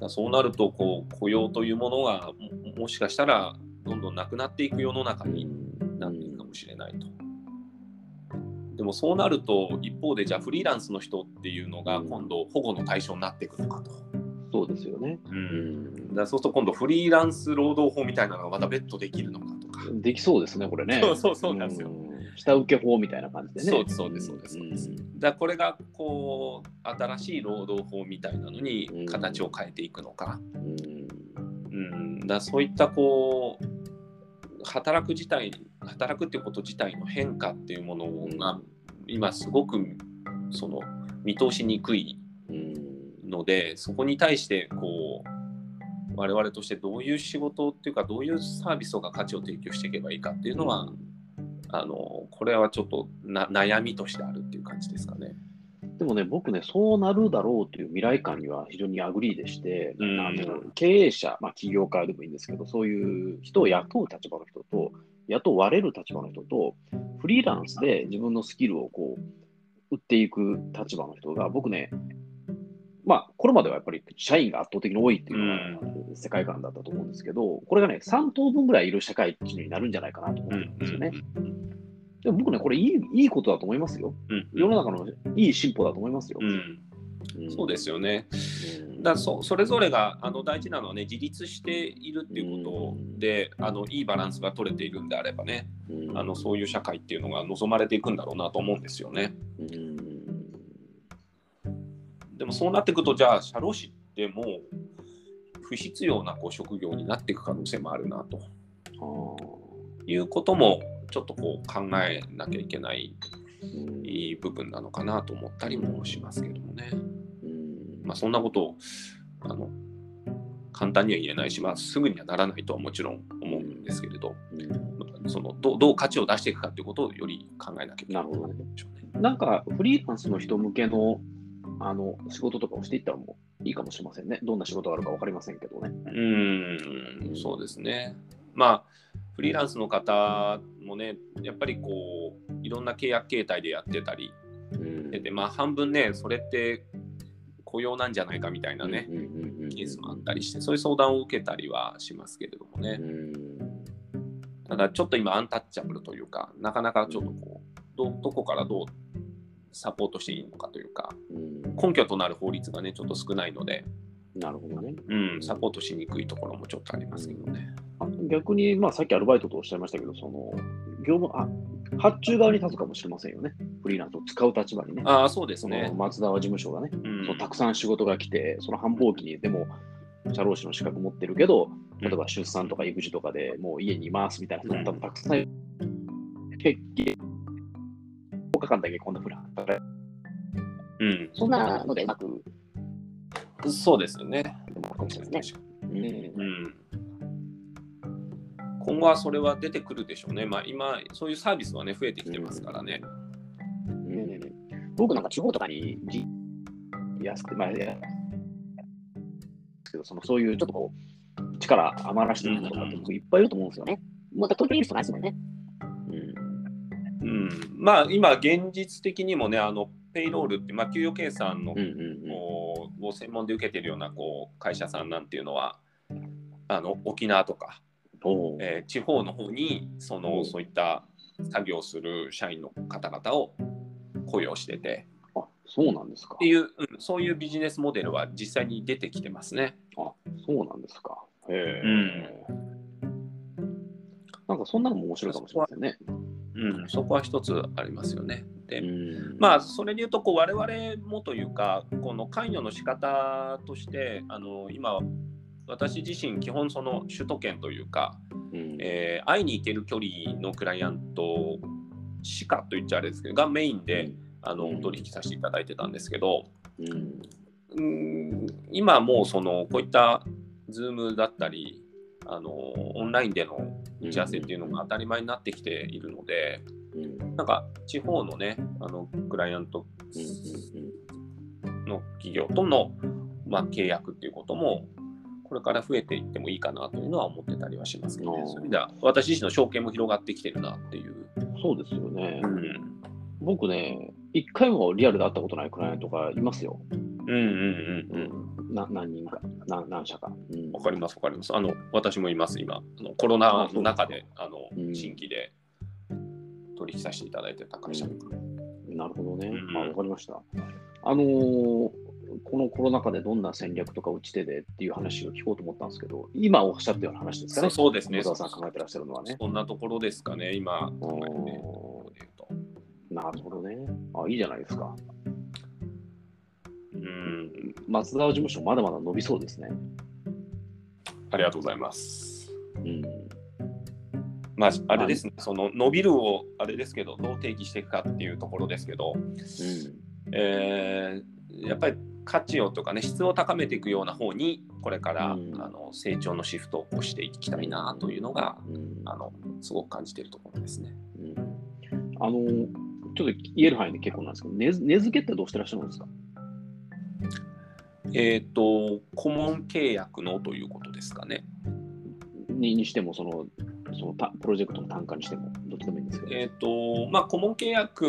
だそうなるとこう雇用というものがもしかしたらどんどんなくなっていく世の中になっていくかもしれないと。でもそうなると一方でじゃあフリーランスの人っていうのが今度保護の対象になっていくのかと。そうですよね。うん、だそうすると今度フリーランス労働法みたいなのがまた別途できるのかとか。できそうですね、これね。そうそうそうなんですよ。下請け法みたいな感じでね。そうです、そうです、そうです。だこれがこう新しい労働法みたいなのに形を変えていくのか。うん、うん、だそういったこう働く自体働くっていうこと自体の変化っていうものが今すごくその見通しにくいのでそこに対してこう我々としてどういう仕事っていうかどういうサービスが価値を提供していけばいいかっていうのはあのこれはちょっと悩みとしてあるっていう感じですかね。でもね、僕ね、そうなるだろうという未来感には非常に agree でして、うん、あの経営者、まあ、起業家でもいいんですけど、そういう人を雇う立場の人と、雇われる立場の人と、フリーランスで自分のスキルをこう売っていく立場の人が、僕ね、まあ、これまではやっぱり社員が圧倒的に多いっていうのが世界観だったと思うんですけど、これがね、3等分ぐらいいる社会になるんじゃないかなと思うんですよね。でも僕ね、これいいいいことだと思いますよ、世の中のいい進歩だと思いますよ。そうですよね。だそそれぞれがあの大事なのはね自立しているっていうことで、あのいいバランスが取れているんであればね、あのそういう社会っていうのが望まれていくんだろうなと思うんですよね。でもそうなっていくとじゃあ社労士ってもう不必要なこう職業になっていく可能性もあるなと。いうこともちょっとこう考えなきゃいけない部分なのかなと思ったりもしますけどもね。まあ、そんなことをあの簡単には言えないし、まあ、すぐにはならないとはもちろん思うんですけれど、うん、そのどどう価値を出していくかということをより考えなきゃいけないなるほど、ね、なんかフリーランスの人向けのあの仕事とかをしていったらもういいかもしれませんね。どんな仕事があるか分かりませんけどね。うん、そうですね。まあ、フリーランスの方もね、やっぱりこう、いろんな契約形態でやってたりでて、まあ、半分ね、それって雇用なんじゃないかみたいなね、ケースもあったりして、そういう相談を受けたりはしますけれどもね。ただ、ちょっと今、アンタッチャブルというか、なかなかちょっとこう、どどこからどうサポートしていいのかというか、根拠となる法律がね、ちょっと少ないので、なるほどね。うん、サポートしにくいところもちょっとありますけどね。逆に、まあ、さっきアルバイトとおっしゃいましたけど、その業務あ発注側に立つかもしれませんよね。フリーランスを使う立場にね。ああ、そうですね。松沢事務所がね、うん、そのたくさん仕事が来て、その繁忙期にでも、社労士の資格持ってるけど、例えば出産とか育児とかでもう家にいますみたいな人もたくさん、うん、結局、10日間だけこんなふうに働うん、そんなのでうまく。そうですよね。ね。うん、うん今後はそれは出てくるでしょうね。まあ、今、そういうサービスはね、増えてきてますからね。うん、うん、僕なんか地方とかに安く、まあ、けどそのそういうちょっとこう、力余らしてる人とかっていっぱいいると思うんですよね。また東京にいる人ないですもんね。まあ、今、現実的にもね、あの、ペイロールって、まあ、給与計算の、うんうんうん、を専門で受けてるようなこう会社さんなんていうのは、あの沖縄とかえー、地方の方にそのそういった作業する社員の方々を雇用してて。あそうなんですか。っていう、うん、そういうビジネスモデルは実際に出てきてますね。あそうなんですか。へえ、うん。なんかそんなのも面白いかもしれませんね。うん、そこは一つありますよね。で、まあそれで言うとこう我々もというかこの関与の仕方としてあの今私自身基本その首都圏というか、うん、えー、会いに行ける距離のクライアントしかと言っちゃあれですけどがメインであの、取引させていただいてたんですけど、うん、今もうそのこういった Zoom だったりあのオンラインでの打ち合わせっていうのが当たり前になってきているので、うん、なんか地方のねあのクライアントの企業との、まあ、契約っていうこともこれから増えていってもいいかなというのは思ってたりはしますけどね。そういう意味では私自身の証券も広がってきてるなっていう。そうですよね。うん、僕ね、一回もリアルで会ったことないクライアントがいますよ。うんうんうんうん。な何人か、な何社か。わ、うん、かりますわかります。あの私もいます、今。あのコロナの中であの、うん、新規で取引させていただいてた会社。なるほどね。うん、あ、わかりました。あのーこのコロナ禍でどんな戦略とか打ち手でっていう話を聞こうと思ったんですけど、今おっしゃったような話ですかね。そうですね。小沢さん考えてらっしゃるのはね。そんなところですかね、今なるほどね。あ、いいじゃないですか。うん。松沢事務所、まだまだ伸びそうですね。ありがとうございます。うん。まあ、あれですね、その伸びるをあれですけど、どう定義していくかっていうところですけど、うん、えー、やっぱり価値をとかね質を高めていくような方にこれから、うん、あの成長のシフトをしていきたいなというのが、うん、あのすごく感じているところですね。うん、あのちょっと言える範囲で結構なんですけど値値付けってどうしてらっしゃるんですか？えっ、ー、と顧問契約のということですかね。ににしてもそのそのプロジェクトの単価にしてもどっちでもいいんですけど。えっ、ー、とまあ顧問契約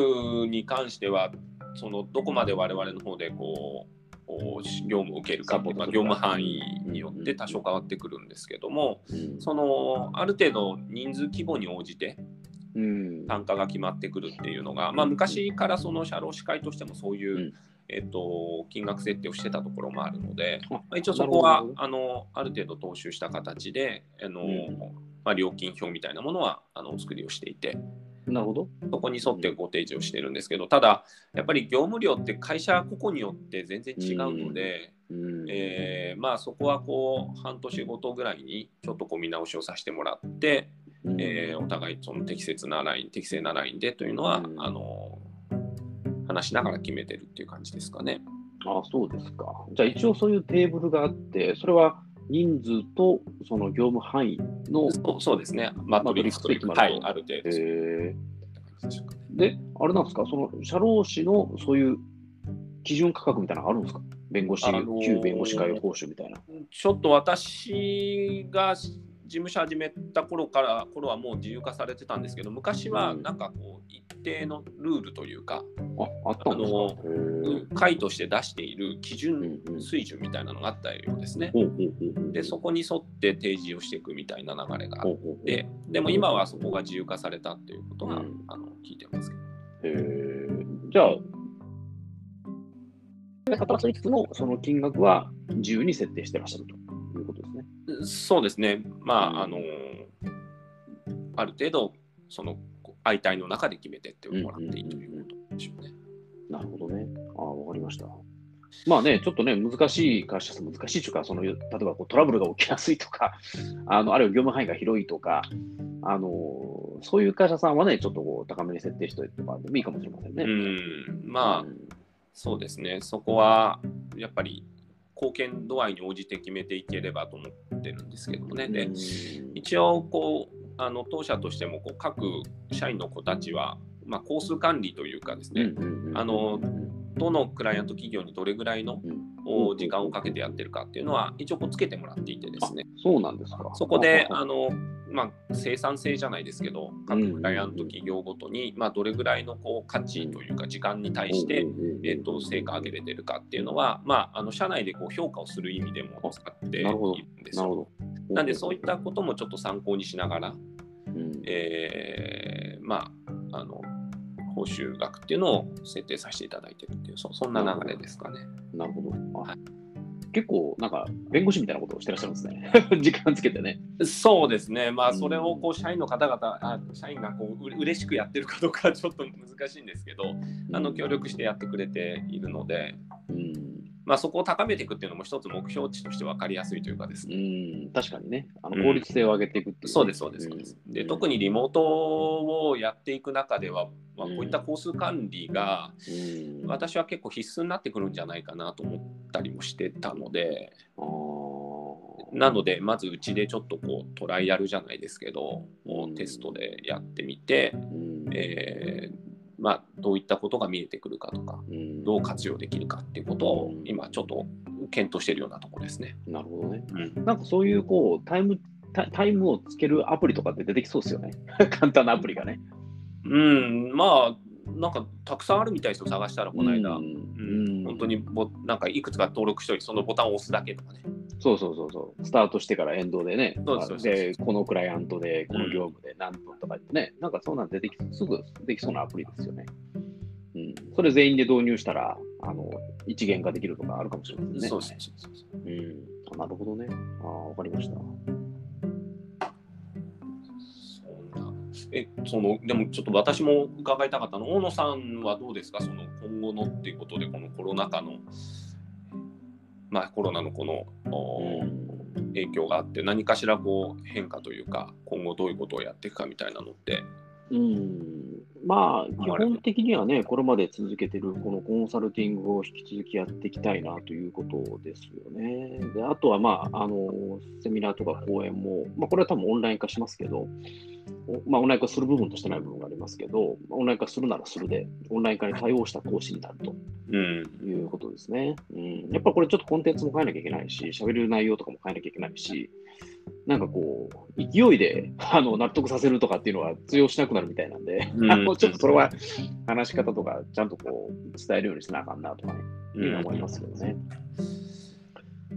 に関してはそのどこまで我々の方でこう業務を受けるかとか。業務範囲によって多少変わってくるんですけども、そのある程度人数規模に応じて単価が決まってくるっていうのが、まあ、昔からその社労士会としてもそういう、えっと、金額設定をしてたところもあるので、まあ、一応そこはあのある程度踏襲した形であの、まあ、料金表みたいなものはあのお作りをしていて。なるほど。そこに沿ってご提示をしてるんですけど、ただ、やっぱり業務量って会社個々によって全然違うので、うん。えー、まあそこはこう半年ごとぐらいにちょっとこう見直しをさせてもらって、うん、えー、お互いその適切なライン、適正なラインでというのは、うん、あの話しながら決めてるっていう感じですかね。あそうですか。じゃあ一応そういうテーブルがあって、それは人数とその業務範囲のそうですね、マトリックスという、はい、ある程度。で、あれなんですか、その社労士のそういう基準価格みたいなのあるんですか？弁護士、あのー、旧弁護士会報酬みたいな。ちょっと私が事務所始めた頃から頃はもう自由化されてたんですけど昔はなんかこう一定のルールというか、ああの会として出している基準水準みたいなのがあったようですね。でそこに沿って提示をしていくみたいな流れがあってでも今はそこが自由化されたっていうことが、あの聞いてますけど。へじゃあつつもその金額は自由に設定してらっしゃるということですね。そうですね。まあ、あの、ある程度、その相対の中で決めてってもらっていいということでしょうね。なるほどね。ああ、わかりました。まあね、ちょっとね、難しい会社さん、難しいというか、その例えばこうトラブルが起きやすいとか、あのあるいは業務範囲が広いとか、あのそういう会社さんはね、ちょっとこう高めに設定しておいてもいいかもしれませんね。うんまあ、うん、そうですね、そこはやっぱり貢献度合いに応じて決めていければと思ってるんですけどもね。で一応こうあの当社としてもこう各社員の子たちは、まあ、工数管理というかですね、あのどのクライアント企業にどれぐらいの時間をかけてやってるかっていうのは一応こうつけてもらっていてですね。そうなんですか。そこであのまあ、生産性じゃないですけど各クライアント企業ごとに、まあ、どれぐらいのこう価値というか時間に対して、えー、と成果上げれてるかっていうのは、まあ、あの社内でこう評価をする意味でも使っているんですよ。なんでそういったこともちょっと参考にしながら、うん、えー、まああの報酬額っていうのを設定させていただいてるっていうそそんな流れですかね。なるほど。はい結構なんか弁護士みたいなことをしてらっしゃるんですね。時間つけてね。そうですね。まあそれをこう社員の方々、あ社員がこうう嬉しくやってるかどうかはちょっと難しいんですけど、あの協力してやってくれているので、うん、まあ、そこを高めていくっていうのも一つ目標値として分かりやすいというかです。ね。うん確かにね、あの効率性を上げていくっていう、ねうん、そうです、そうです、そうです。で、特にリモートをやっていく中では、まあ、こういったコース管理が、私は結構必須になってくるんじゃないかなと思ったりもしてたので、なので、まずうちでちょっとこうトライアルじゃないですけど、テストでやってみて、えーまあ、どういったことが見えてくるかとか、うん、どう活用できるかっていうことを今ちょっと検討しているようなところですね。なるほどね。うん、なんかそういうこうタイムタイムをつけるアプリとかって出てきそうですよね。簡単なアプリがね。うん、まあなんかたくさんあるみたいですよ、探したらこの間。うん、本当にぼなんかいくつか登録しておいて、そのボタンを押すだけとかね。そうそうそうそう、スタートしてからエンドでね、でこのクライアントで、この業務で何分とかね、うん、なんかそんなん出てきすぐできそうなアプリですよね。うん、それ全員で導入したら、あの一元化できるとかあるかもしれませんね。そうそうそうそう。うん、なるほどね。ああ、わかりました。えそのでもちょっと私も伺いたかったの大野さんはどうですか？その今後のっていうことでこのコロナ禍のまあコロナのこの、影響があって何かしらこう変化というか今後どういうことをやっていくかみたいなのって。うん。まあ、基本的にはね、これまで続けてるこのコンサルティングを引き続きやっていきたいなということですよね。であとは、まあ、あのセミナーとか講演も、まあ、これは多分オンライン化しますけど、まあ、オンライン化する部分としてない部分がありますけど、オンライン化するならするで、オンライン化に対応した講師になると、いうことですね、うん。やっぱこれちょっとコンテンツも変えなきゃいけないし、喋る内容とかも変えなきゃいけないし、なんかこう、勢いで あの納得させるとかっていうのは通用しなくなるみたいなんで、うん、あのちょっとそれは話し方とかちゃんとこう伝えるようにしなあかんなとかね、いう思いますけどね。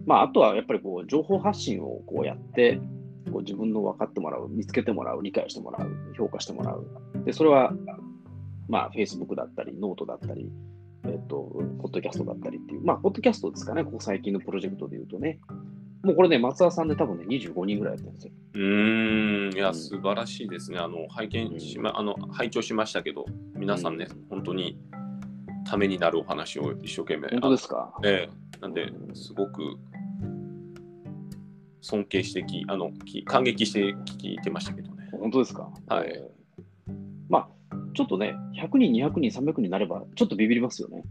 まあ、あとはやっぱりこう情報発信をこうやって、こう自分の分かってもらう、見つけてもらう、理解してもらう、評価してもらう。で、それは、まあ、Facebook だったり、ノートだったり、えっと、ポッドキャストだったりっていう、まあ、ポッドキャストですかね、ここ最近のプロジェクトで言うとね。もうこれね、松田さんで多分ね、25人ぐらいやってるんですよ。うん、いや、素晴らしいですね。あの、拝見しま、あの、拝聴しましたけど、皆さんね、本当にためになるお話を一生懸命。本当ですか？ええなんで、すごく尊敬してき、あの、感激して聞いてましたけどね。本当ですか？はい。まあ、ちょっとね、100人、200人、300人になれば、ちょっとビビりますよね。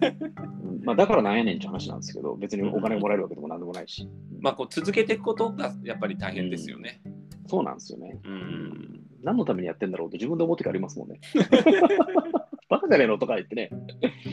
まあ、だからなんやねんって話なんですけど、別にお金もらえるわけでもなんでもないし。まあ、こう続けていくことがやっぱり大変ですよね。うん、そうなんですよね。うん。何のためにやってんだろうって自分で思ってありますもんね。バカじゃねえの？とか言ってね。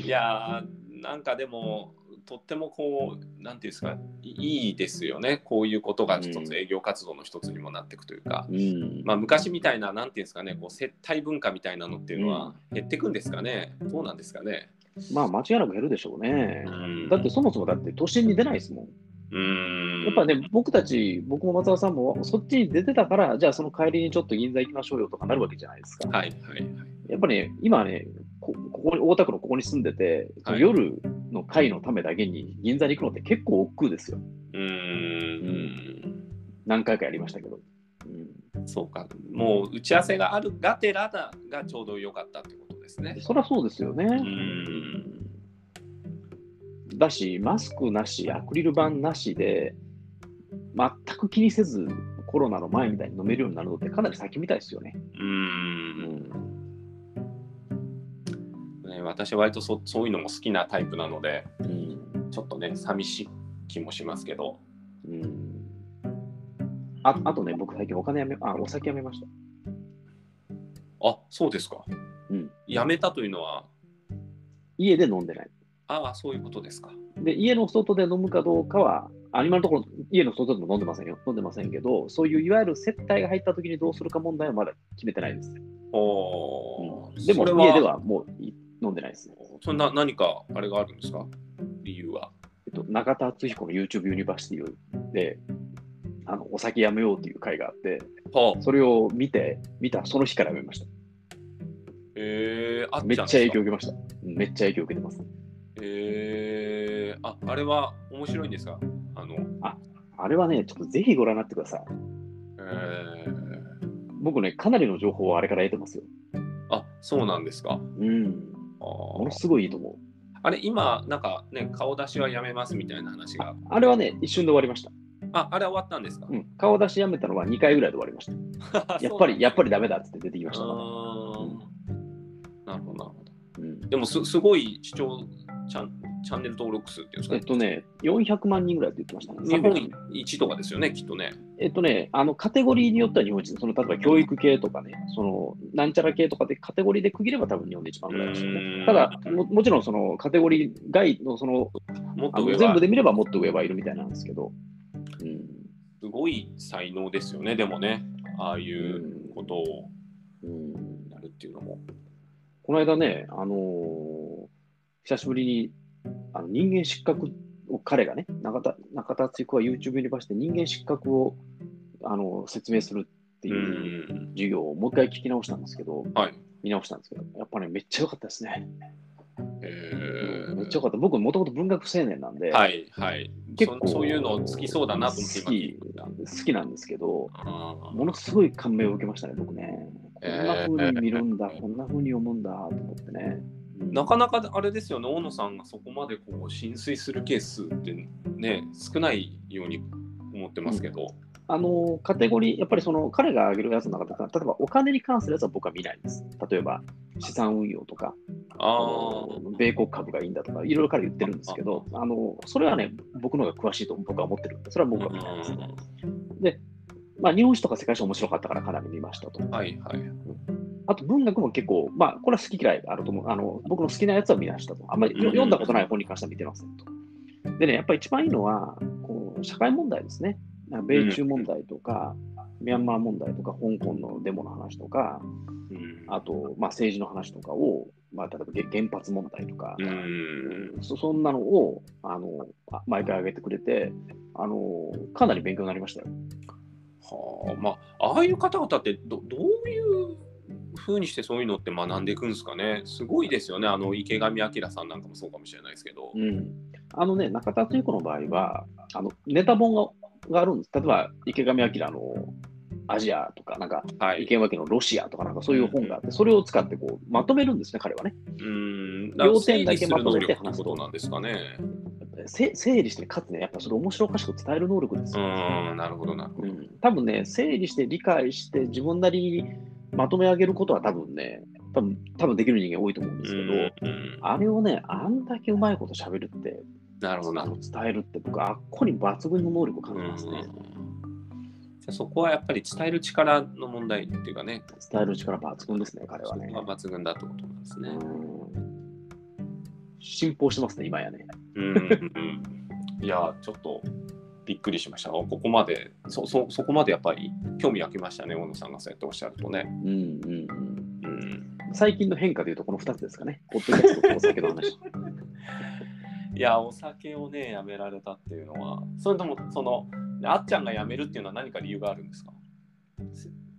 いやー、なんかでも、とってもこうなんていうんですかいいですよね。こういうことが一つ営業活動の一つにもなっていくというか、うん、まあ、昔みたいななんていうんですかねこう接待文化みたたいなのっていうのは減っていくんですかね、うん、どうなんですかね。まあ間違いなく減るでしょうね。うん、だってそもそもだって都心に出ないですもん。うん。やっぱね、僕たち、僕も松田さんもそっちに出てたから、じゃあその帰りにちょっと銀座行きましょうよとかなるわけじゃないですか。はいはいはい、やっぱりね、今ねこ、ここに大田区のここに住んでて、はい、夜の会のためだけに銀座に行くのって結構億劫ですよ。うん、何回かやりましたけど。そうか、もう打ち合わせがあるがてらだがちょうど良かったってことですね。そりゃそうですよね。だし、マスクなし、アクリル板なしで、全く気にせずコロナの前みたいに飲めるようになるのってかなり先みたいですよね。うんね私は割とそそういうのも好きなタイプなので、うん、ちょっとね、寂しい気もしますけど。うんああとね、僕最近お金やめ、あ、お酒やめました。あ、そうですか。うん。やめたというのは？家で飲んでない。ああ、そういうことですか。で、家の外で飲むかどうかは、あ今のところ家の外でも飲んでませんよ。飲んでませんけど、そういういわゆる接待が入った時にどうするか問題はまだ決めてないです。おうん、でも家ではもう飲んでないです、ね。そんな何かあれがあるんですか？理由は。えっと、中田敦彦の YouTube University で、あのお酒やめようっていう回があって、はあ、それを見て、見たその日からやめました。えー、あめっちゃ影響受けました。めっちゃ影響受けてます。えー、あ、あれは面白いんですか？あのああれはね、ちょっとぜひご覧になってください。えー、僕ね、かなりの情報をあれから得てますよ。あ、そうなんですか。うん。あものすごいいいと思う。あれ、今、なんかね、顔出しはやめますみたいな話が。あれはね、一瞬で終わりました。あ、あれ終わったんですか、うん、顔出しやめたのは2回ぐらいで終わりました。やっぱり、やっぱりダメだって出てきました、ね、なるほど、なるほど。うん、でもす、すごい視聴チャンチャンネル登録数っていうんですか、えっとね、400万人ぐらいって言ってましたね。日本一とかですよね、きっとね。えっとね、あのカテゴリーによっては日本一、その例えば教育系とかね、そのなんちゃら系とかでカテゴリーで区切れば多分日本で一番ぐらいですよね。ただも、もちろんそのカテゴリー外のそのもっと全部で見ればもっと上はいるみたいなんですけど。うんすごい才能ですよね、でもね、ああいうことをやるっていうのも。この間ね、あのー、久しぶりにあの人間失格を彼がね、中田中田敦彦は YouTube にばして人間失格をあの説明するっていう授業をもう一回聞き直したんですけど、はい、見直したんですけど、やっぱね、めっちゃ良かったですね。えー、めっちゃ良かった。僕、もともと文学青年なんで、はいはい、結構そういうの好きそうだなと思って好き好きなんですけど、ものすごい感銘を受けましたね、僕ね。こんな風に見るんだ、えー、こんな風に読むんだと思ってね。なかなかあれですよね、大野さんがそこまでこう浸水するケースってね、少ないように思ってますけど。うんあのカテゴリー、やっぱりその彼が挙げるやつの中で、例えばお金に関するやつは僕は見ないんです。例えば資産運用とか、あ米国株がいいんだとか、いろいろ彼言ってるんですけど、あのそれはね、僕の方が詳しいと僕は思ってるんで、それは僕は見ないですね。で、まあ、日本史とか世界史面白かったからかなり見ましたと。はいはい。あと文学も結構、まあ、これは好き嫌いあると思う。あの僕の好きなやつは見ましたと。あんまり読んだことない本に関しては見てませんと。でね、やっぱり一番いいのは、こう社会問題ですね。米中問題とか、うん、ミャンマー問題とか、香港のデモの話とか、うん、あと、まあ、政治の話とかを、まあ、例えば原発問題とか、うん、そそんなのをあの毎回上げてくれてあの、かなり勉強になりましたよ。はあ、まあ、ああいう方々ってどどういうふうにしてそういうのって学んでいくんですかね。すごいですよね。あの池上彰さんなんかもそうかもしれないですけど。うん、あのね、中田敦子の場合は、あのネタ本ががあるんです。例えば、池上彰のアジアとか、なんか、はい、池上彰のロシアとか、なんかそういう本があって、それを使ってこうまとめるんですね、彼はね。うん。要点だけまとめて話すことなんですかね。整理して、かつね、やっぱそれ面白おかしく伝える能力ですよ、うん、なるほど、な。うん、多分ね、整理して理解して、自分なりにまとめ上げることは多分ね、多分多分できる人間多いと思うんですけど、うん、あれをね、あんだけうまいこと喋るって、なるほど伝えるって僕あっこに抜群の能力を感じますね。じゃそこはやっぱり伝える力の問題っていうかね。伝える力抜群ですね、彼はね。抜群だってことなんですね。進歩してますね、今やね。うんうんうんいや、ちょっとびっくりしました。ここまで、そそそこまでやっぱり興味湧きましたね、大野さんがそうやっておっしゃるとね。うんうんうんうん、最近の変化でいうと、この2つですかね。ポッドキャストとお酒の話。いや、お酒をね、やめられたっていうのは、それとも、その、あっちゃんがやめるっていうのは何か理由があるんですか？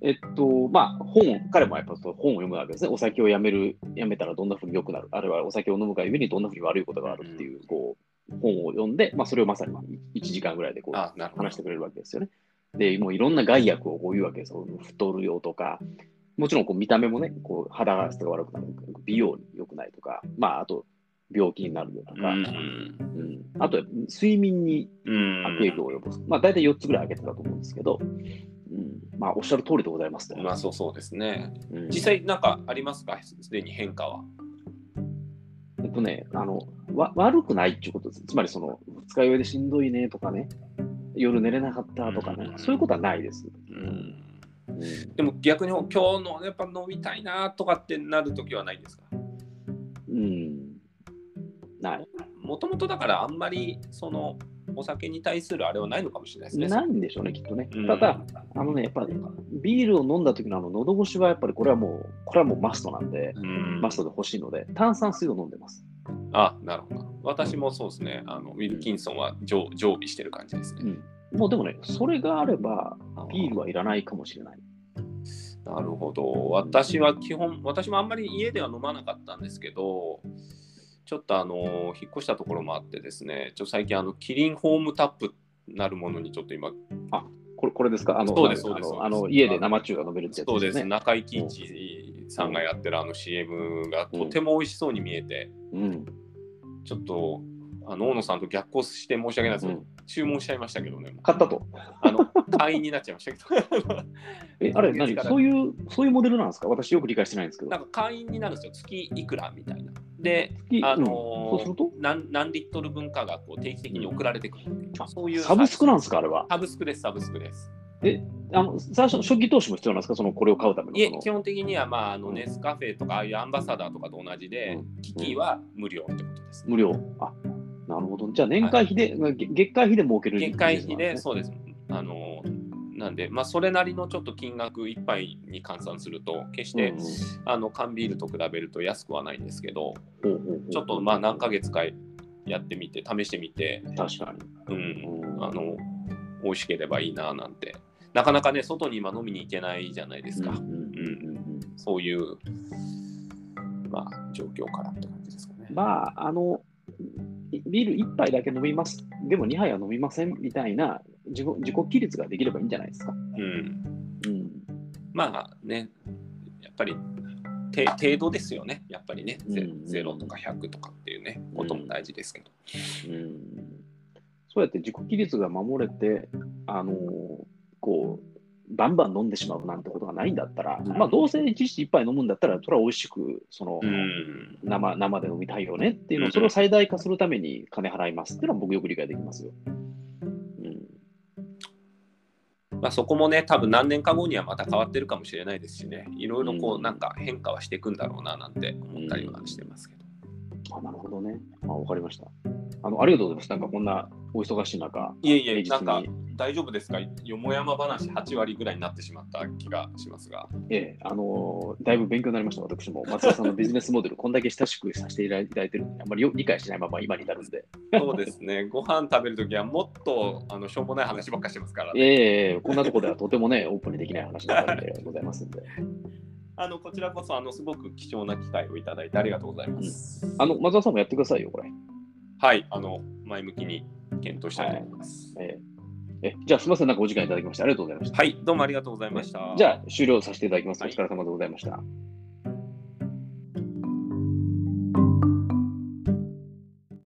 えっと、まあ、本、彼もやっぱ本を読むわけですね。お酒をやめる、やめたらどんなふうに良くなる、あるいはお酒を飲むがゆえにどんなふうに悪いことがあるっていう、こう、本を読んで、まあ、それをまさに1時間ぐらいでこう話してくれるわけですよね。で、もういろんな害悪をこう言うわけですよ。太るよとか、もちろんこう見た目もね、こう肌質が悪くなる、美容に良くないとか、まあ、あと病気になるよとか、うん、うん、あと睡眠に悪影響を及ぼす。まあ、大体4つぐらい挙げてたと思うんですけど、うん、まあ、おっしゃる通りでございますね。まあ、そうそうですね。うん、実際、なんかありますか？すでに変化は。えっとね、あの、わ悪くないっていうことです。つまり、その、二日酔いでしんどいねとかね、夜寝れなかったとかね、うん、そういうことはないです。うんでも逆に今日のやっぱ飲みたいなとかってなるときはないですか？うん。ない。もともとだからあんまりそのお酒に対するあれはないのかもしれないですね。ないんでしょうね、きっとね。うん、ただ、あのね、やっぱりビールを飲んだ時のあの喉越しはやっぱりこれはもう、これはもうマストなんで、うん、マストで欲しいので、炭酸水を飲んでます。あ、なるほど。私もそうですね。あのウィルキンソンは常常備してる感じですね。うん、もうでもね、それがあれば、ビールはいらないかもしれない。なるほど。私は基本、私もあんまり家では飲まなかったんですけど、ちょっとあの引っ越したところもあってですね、ちょ最近あのキリンホームタップなるものにちょっと今。あこれこれですか？あのそうですそうですあの家で生中が飲めるってやつです、ね、そうです中井貴一さんがやってるあの CM がとても美味しそうに見えて、うん、ちょっとあの大野さんと逆行して申し訳ないですけど、うん、注文しちゃいましたけどね。買ったと。あの会員になっちゃいましたけど。え、あれ 何？そういう、そういうモデルなんですか？私よく理解してないんですけど。なんか会員になるんですよ。月いくらみたいな。で、あのーうん、そうすると？何何リットル分かがこう定期的に送られてくる、うん、そういうサブスクなんですか？あれは。サブスクです、サブスクです。え、あの最初、初期投資も必要なんですか？そのこれを買うために。いえ、基本的には、まあ、あのネスカフェとか、ああいうアンバサダーとかと同じで、機器は無料ってことです、ね、無料。あなるほど。じゃあ、年会費で、はい、月会費で儲ける、ね、月会費で、そうです。あのなんで、まあ、それなりのちょっと金額1杯に換算すると、決して、うん、あの缶ビールと比べると安くはないんですけど、ちょっとまあ何ヶ月かやってみて、試してみて、確かに。うん、あの美味しければいいななんて。なかなかね、外に今飲みに行けないじゃないですか。そういう、まあ、状況からって感じですかね。まあ、あの、ビール1杯だけ飲みます、でも2杯は飲みませんみたいな自己自己規律ができればいいんじゃないですか。うん。うん、まあね、やっぱり程度ですよね、やっぱりね、うん、0とか100とかっていうね、ことも大事ですけど。うん、うん、そうやって自己規律が守れて、あのー、こう、バンバン飲んでしまうなんてことがないんだったら、うん、まあどうせ一日一杯飲むんだったら、それは美味しくその、うん、生生で飲みたいよねっていうのを、それを最大化するために金払いますっていうのは僕よく理解できますよ。まあ、そこもね、多分何年か後にはまた変わってるかもしれないですしね、いろいろこう、なんか変化はしていくんだろうななんて思ったりはしてますけど。あなるほどね。あ、わかりました。あの、ありがとうございます。なんかこんなお忙しい中。いえいえ、なんか大丈夫ですか？よもやま話8割ぐらいになってしまった気がしますが。ええ、あのー、だいぶ勉強になりました、私も。松田さんのビジネスモデル、こんだけ親しくさせていただいてるのに、あんまり理解しないまま今に至るんで。そうですね、ご飯食べるときはもっとあのしょうもない話ばっかしてますからね。ええこんなところではとてもね、オープンにできない話ばかりでございますんで。あのこちらこそあのすごく貴重な機会をいただいてありがとうございます。うん、あの松田さんもやってくださいよ、これ。はい、あの前向きに検討したいと思います。はい、えー、えじゃあ、すみません、なんかお時間いただきまして、ありがとうございました。はい、どうもありがとうございました。じゃあ、終了させていただきます。お疲れ様でございました。